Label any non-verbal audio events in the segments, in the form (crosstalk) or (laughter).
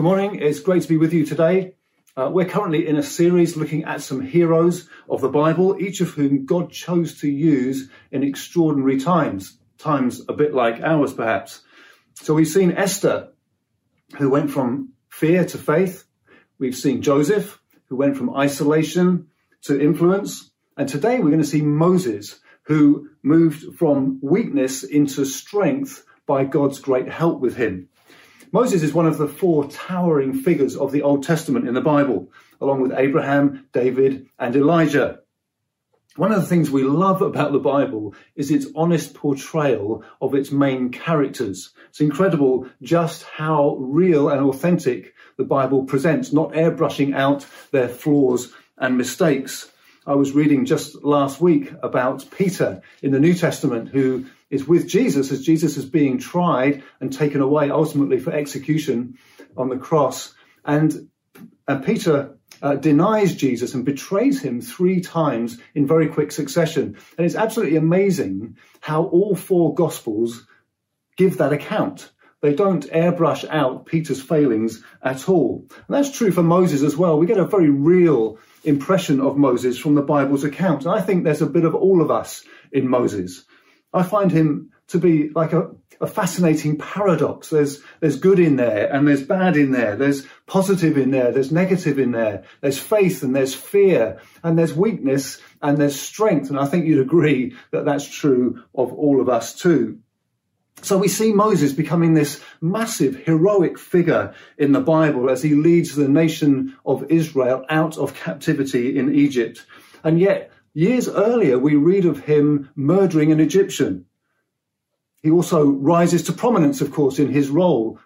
Good morning. It's great to be with you today. Uh, we're currently in a series looking at some heroes of the Bible, each of whom God chose to use in extraordinary times, times a bit like ours perhaps. So we've seen Esther, who went from fear to faith. We've seen Joseph, who went from isolation to influence. And today we're going to see Moses, who moved from weakness into strength by God's great help with him. Moses is one of the four towering figures of the Old Testament in the Bible, along with Abraham, David, and Elijah. One of the things we love about the Bible is its honest portrayal of its main characters. It's incredible just how real and authentic the Bible presents, not airbrushing out their flaws and mistakes. I was reading just last week about Peter in the New Testament, who is with Jesus as Jesus is being tried and taken away ultimately for execution on the cross. And, and Peter uh, denies Jesus and betrays him three times in very quick succession. And it's absolutely amazing how all four gospels give that account. They don't airbrush out Peter's failings at all. And that's true for Moses as well. We get a very real impression of Moses from the Bible's account. And I think there's a bit of all of us in Moses. I find him to be like a, a fascinating paradox. There's, there's good in there and there's bad in there. There's positive in there. There's negative in there. There's faith and there's fear and there's weakness and there's strength. And I think you'd agree that that's true of all of us too. So we see Moses becoming this massive heroic figure in the Bible as he leads the nation of Israel out of captivity in Egypt. And yet Years earlier, we read of him murdering an Egyptian. He also rises to prominence, of course, in his role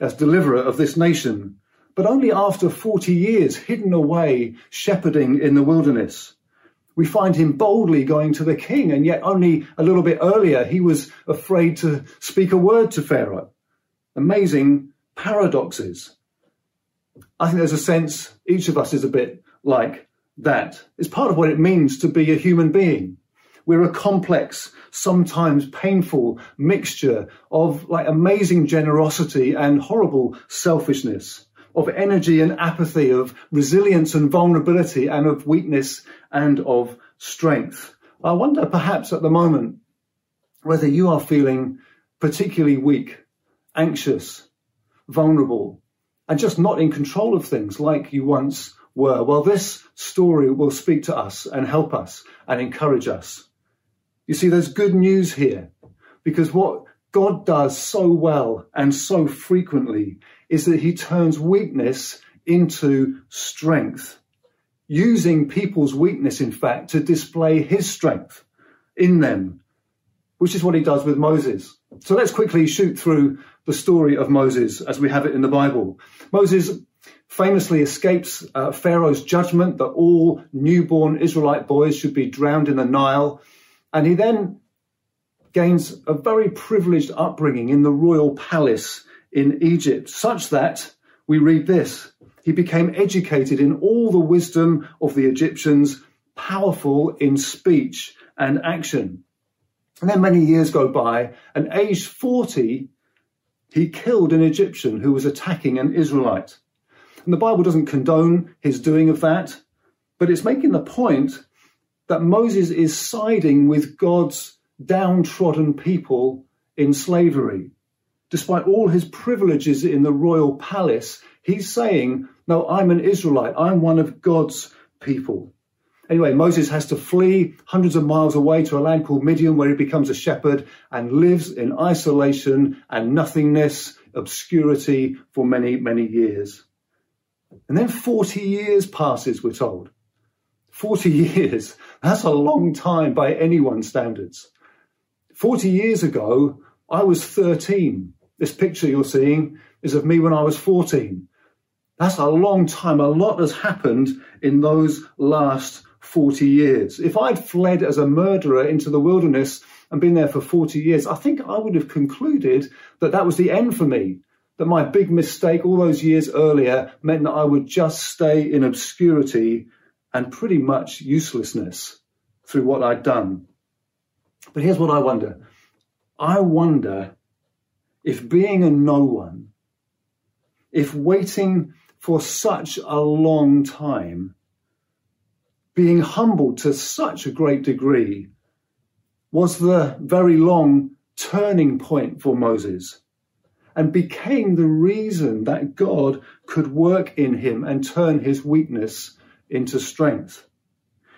as deliverer of this nation, but only after 40 years hidden away shepherding in the wilderness. We find him boldly going to the king, and yet only a little bit earlier he was afraid to speak a word to Pharaoh. Amazing paradoxes. I think there's a sense each of us is a bit like that. It's part of what it means to be a human being. We're a complex, sometimes painful mixture of like amazing generosity and horrible selfishness, of energy and apathy, of resilience and vulnerability, and of weakness and of strength. I wonder perhaps at the moment whether you are feeling particularly weak, anxious, vulnerable, and just not in control of things like you once were. Well, this story will speak to us and help us and encourage us. You see, there's good news here because what God does so well and so frequently is that he turns weakness into strength, using people's weakness, in fact, to display his strength in them, which is what he does with Moses. So let's quickly shoot through the story of Moses as we have it in the Bible. Moses famously escapes uh, Pharaoh's judgment that all newborn Israelite boys should be drowned in the Nile. And he then gains a very privileged upbringing in the royal palace in Egypt, such that we read this he became educated in all the wisdom of the Egyptians, powerful in speech and action. And then many years go by, and aged 40, he killed an Egyptian who was attacking an Israelite. And the Bible doesn't condone his doing of that, but it's making the point that Moses is siding with God's downtrodden people in slavery. Despite all his privileges in the royal palace, he's saying, No, I'm an Israelite. I'm one of God's people. Anyway, Moses has to flee hundreds of miles away to a land called Midian where he becomes a shepherd and lives in isolation and nothingness, obscurity for many, many years. And then 40 years passes, we're told. 40 (laughs) years. That's a long time by anyone's standards. 40 years ago, I was 13. This picture you're seeing is of me when I was 14. That's a long time. A lot has happened in those last 40 years. If I'd fled as a murderer into the wilderness and been there for 40 years, I think I would have concluded that that was the end for me that my big mistake all those years earlier meant that I would just stay in obscurity and pretty much uselessness through what I'd done. But here's what I wonder I wonder if being a no one, if waiting for such a long time, being humbled to such a great degree, was the very long turning point for Moses and became the reason that God could work in him and turn his weakness into strength.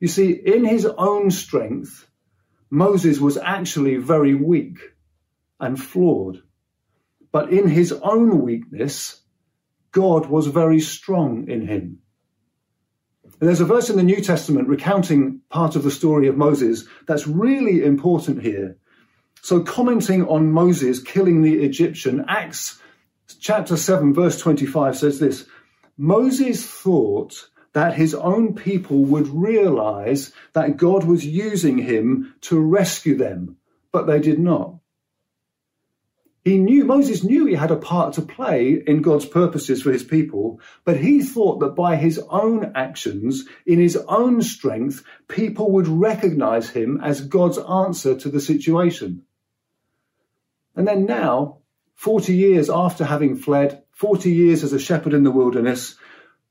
You see, in his own strength, Moses was actually very weak and flawed. But in his own weakness, God was very strong in him. And there's a verse in the New Testament recounting part of the story of Moses that's really important here. So, commenting on Moses killing the Egyptian, Acts chapter 7, verse 25 says this Moses thought that his own people would realize that God was using him to rescue them, but they did not. He knew, Moses knew he had a part to play in God's purposes for his people, but he thought that by his own actions, in his own strength, people would recognize him as God's answer to the situation. And then now, 40 years after having fled, 40 years as a shepherd in the wilderness,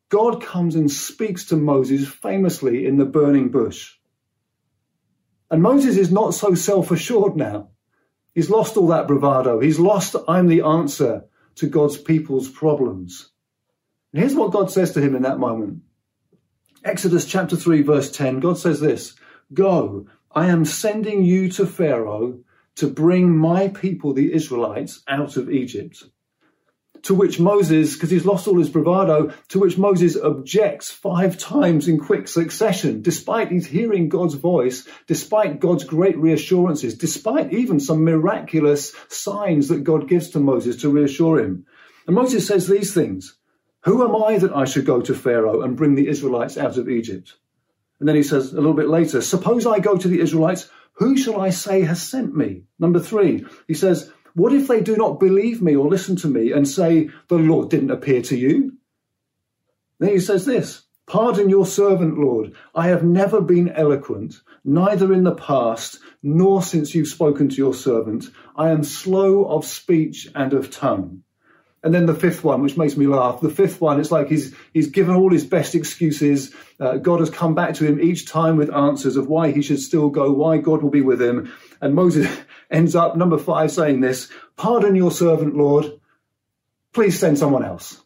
God comes and speaks to Moses famously in the burning bush. And Moses is not so self assured now. He's lost all that bravado. He's lost, I'm the answer to God's people's problems. And here's what God says to him in that moment. Exodus chapter 3, verse 10, God says this Go, I am sending you to Pharaoh to bring my people, the Israelites, out of Egypt. To which Moses, because he's lost all his bravado, to which Moses objects five times in quick succession, despite he's hearing God's voice, despite God's great reassurances, despite even some miraculous signs that God gives to Moses to reassure him. And Moses says these things Who am I that I should go to Pharaoh and bring the Israelites out of Egypt? And then he says a little bit later, Suppose I go to the Israelites, who shall I say has sent me? Number three, he says, what if they do not believe me or listen to me and say, The Lord didn't appear to you? Then he says this Pardon your servant, Lord. I have never been eloquent, neither in the past, nor since you've spoken to your servant. I am slow of speech and of tongue. And then the fifth one, which makes me laugh, the fifth one, it's like he's, he's given all his best excuses. Uh, God has come back to him each time with answers of why he should still go, why God will be with him. And Moses (laughs) ends up, number five, saying this Pardon your servant, Lord. Please send someone else.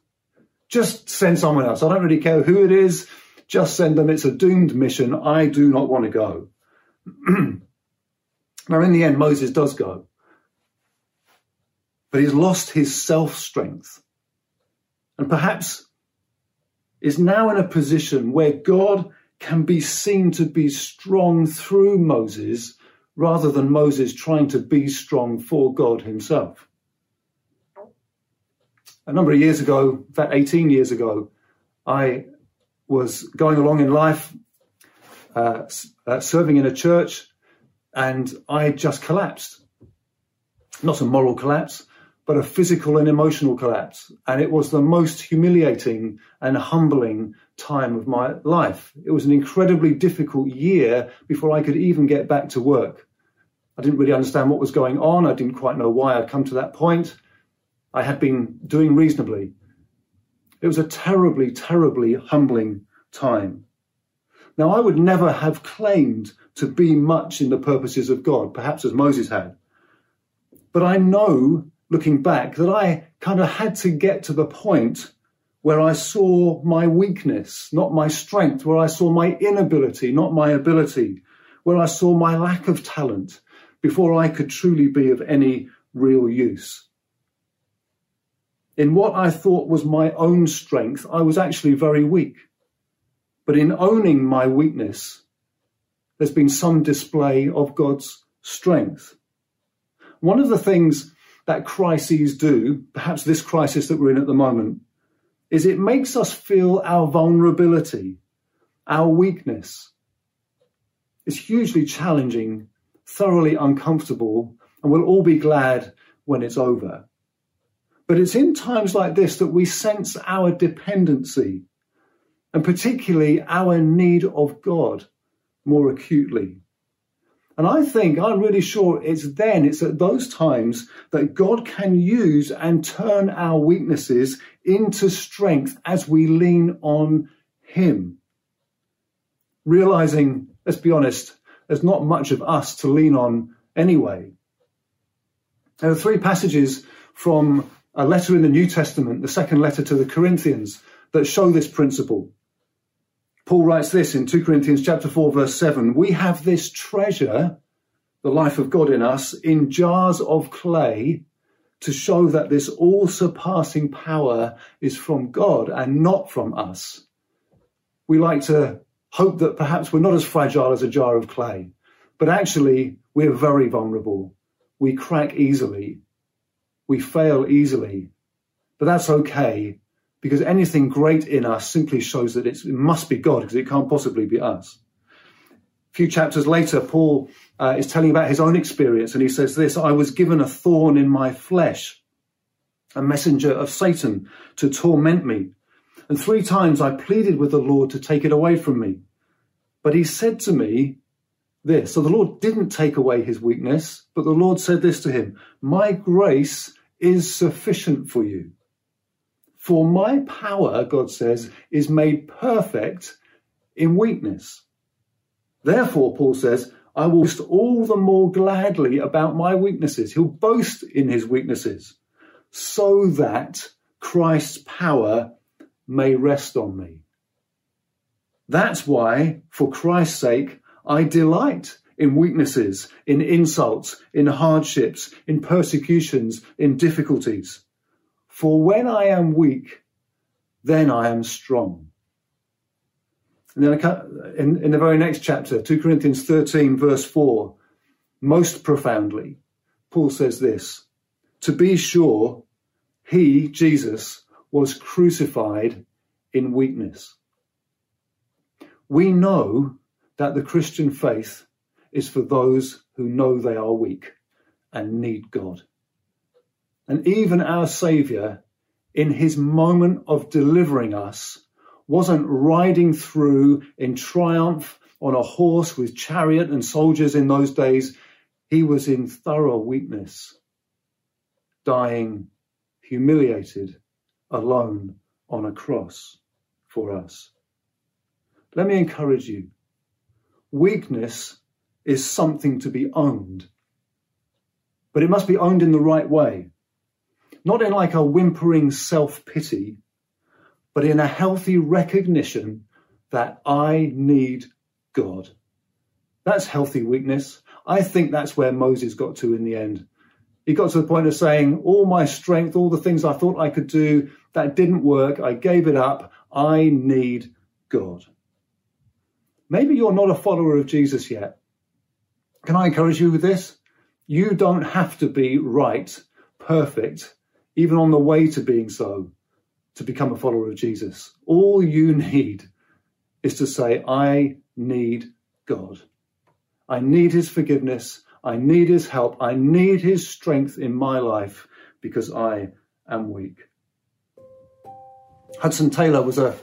Just send someone else. I don't really care who it is. Just send them. It's a doomed mission. I do not want to go. (clears throat) now, in the end, Moses does go. But he's lost his self strength. And perhaps is now in a position where God can be seen to be strong through Moses rather than Moses trying to be strong for God himself. A number of years ago, in fact, 18 years ago, I was going along in life, uh, uh, serving in a church, and I just collapsed. Not a moral collapse, but a physical and emotional collapse. And it was the most humiliating and humbling time of my life. It was an incredibly difficult year before I could even get back to work. I didn't really understand what was going on. I didn't quite know why I'd come to that point. I had been doing reasonably. It was a terribly, terribly humbling time. Now, I would never have claimed to be much in the purposes of God, perhaps as Moses had. But I know, looking back, that I kind of had to get to the point where I saw my weakness, not my strength, where I saw my inability, not my ability, where I saw my lack of talent, before I could truly be of any real use. In what I thought was my own strength, I was actually very weak. But in owning my weakness, there's been some display of God's strength. One of the things that crises do, perhaps this crisis that we're in at the moment, is it makes us feel our vulnerability, our weakness. It's hugely challenging thoroughly uncomfortable, and we'll all be glad when it's over. But it's in times like this that we sense our dependency, and particularly our need of God more acutely. And I think, I'm really sure it's then, it's at those times that God can use and turn our weaknesses into strength as we lean on Him. Realizing, let's be honest, there's not much of us to lean on anyway. There are three passages from a letter in the New Testament, the second letter to the Corinthians, that show this principle. Paul writes this in 2 Corinthians chapter 4 verse 7, we have this treasure, the life of God in us, in jars of clay to show that this all surpassing power is from God and not from us. We like to hope that perhaps we're not as fragile as a jar of clay, but actually we're very vulnerable. We crack easily. We fail easily. But that's okay because anything great in us simply shows that it must be God because it can't possibly be us. A few chapters later, Paul uh, is telling about his own experience and he says this, I was given a thorn in my flesh, a messenger of Satan to torment me. And three times I pleaded with the Lord to take it away from me. But he said to me this. So the Lord didn't take away his weakness, but the Lord said this to him, my grace is sufficient for you. For my power, God says, is made perfect in weakness. Therefore, Paul says, I will boast all the more gladly about my weaknesses. He'll boast in his weaknesses so that Christ's power may rest on me. That's why, for Christ's sake, I delight in weaknesses, in insults, in hardships, in persecutions, in difficulties. For when I am weak, then I am strong. And then in, in the very next chapter, 2 Corinthians 13, verse 4, most profoundly, Paul says this To be sure, he, Jesus, was crucified in weakness. We know that the Christian faith is for those who know they are weak and need God. And even our Saviour, in his moment of delivering us, wasn't riding through in triumph on a horse with chariot and soldiers in those days. He was in thorough weakness, dying humiliated alone on a cross for us. Let me encourage you. Weakness is something to be owned, but it must be owned in the right way. Not in like a whimpering self pity, but in a healthy recognition that I need God. That's healthy weakness. I think that's where Moses got to in the end. He got to the point of saying, All my strength, all the things I thought I could do, that didn't work. I gave it up. I need God. Maybe you're not a follower of Jesus yet. Can I encourage you with this? You don't have to be right, perfect, even on the way to being so, to become a follower of Jesus. All you (laughs) need is to say, I need God. I need his forgiveness. I need his help. I need his strength in my life because I am weak. Hudson Taylor was a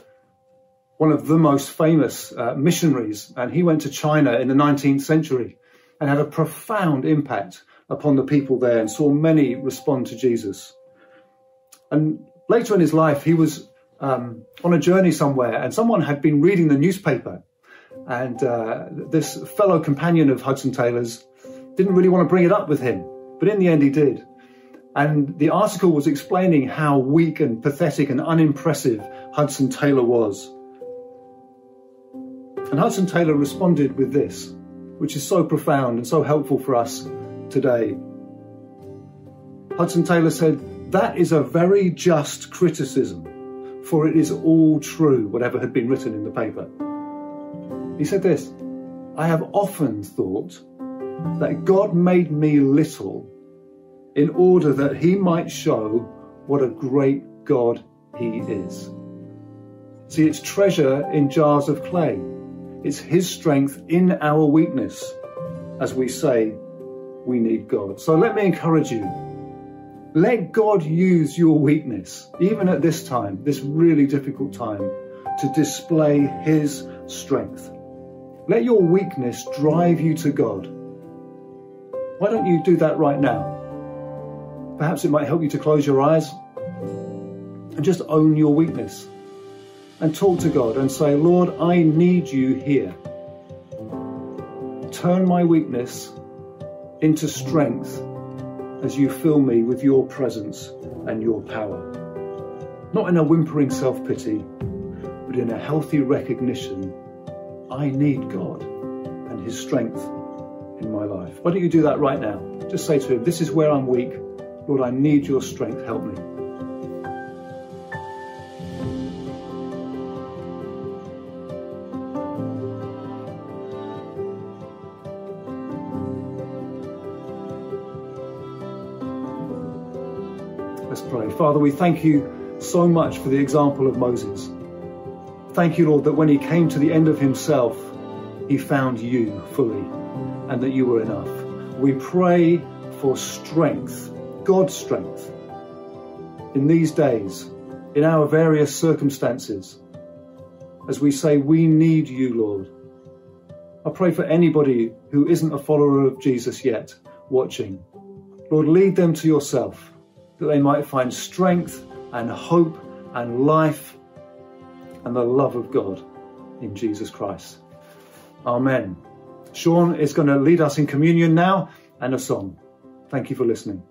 one of the most famous uh, missionaries, and he went to China in the 19th century and had a profound impact upon the people there and saw many respond to Jesus. And later in his life, he was um, on a journey somewhere, and someone had been reading the newspaper. And uh, this fellow companion of Hudson Taylor's didn't really want to bring it up with him, but in the end, he did. And the article was explaining how weak and pathetic and unimpressive Hudson Taylor was. And Hudson Taylor responded with this, which is so profound and so helpful for us today. Hudson Taylor said, That is a very just criticism, for it is all true, whatever had been written in the paper. He said this I have often thought that God made me little in order that he might show what a great God he is. See, it's treasure in jars of clay. It's His strength in our weakness as we say we need God. So let me encourage you. Let God use your weakness, even at this time, this really difficult time, to display His strength. Let your weakness drive you to God Why don't you do that right now? Perhaps it might help you to close your eyes and just own your weakness and talk to God and say, Lord, I need you here. Turn my weakness into strength as you fill me with your presence and your power. Not in a whimpering self pity, but in a healthy recognition I need God and His strength in my life. Why don't you do that right now? Just say to Him, This is where I'm weak. Lord, I need your strength. Help me. Father, we thank you so much for the example of Moses. Thank you, Lord, that when he came to the end of himself, he found you fully and that you were enough. We pray for strength, God's strength, in these days, in our various circumstances, as we say, We need you, Lord. I pray for anybody who isn't a follower of Jesus yet watching. Lord, lead them to yourself that they might find strength and hope and life and the love of God in Jesus Christ. Amen. Sean is going to lead us in communion now and a song. Thank you for listening.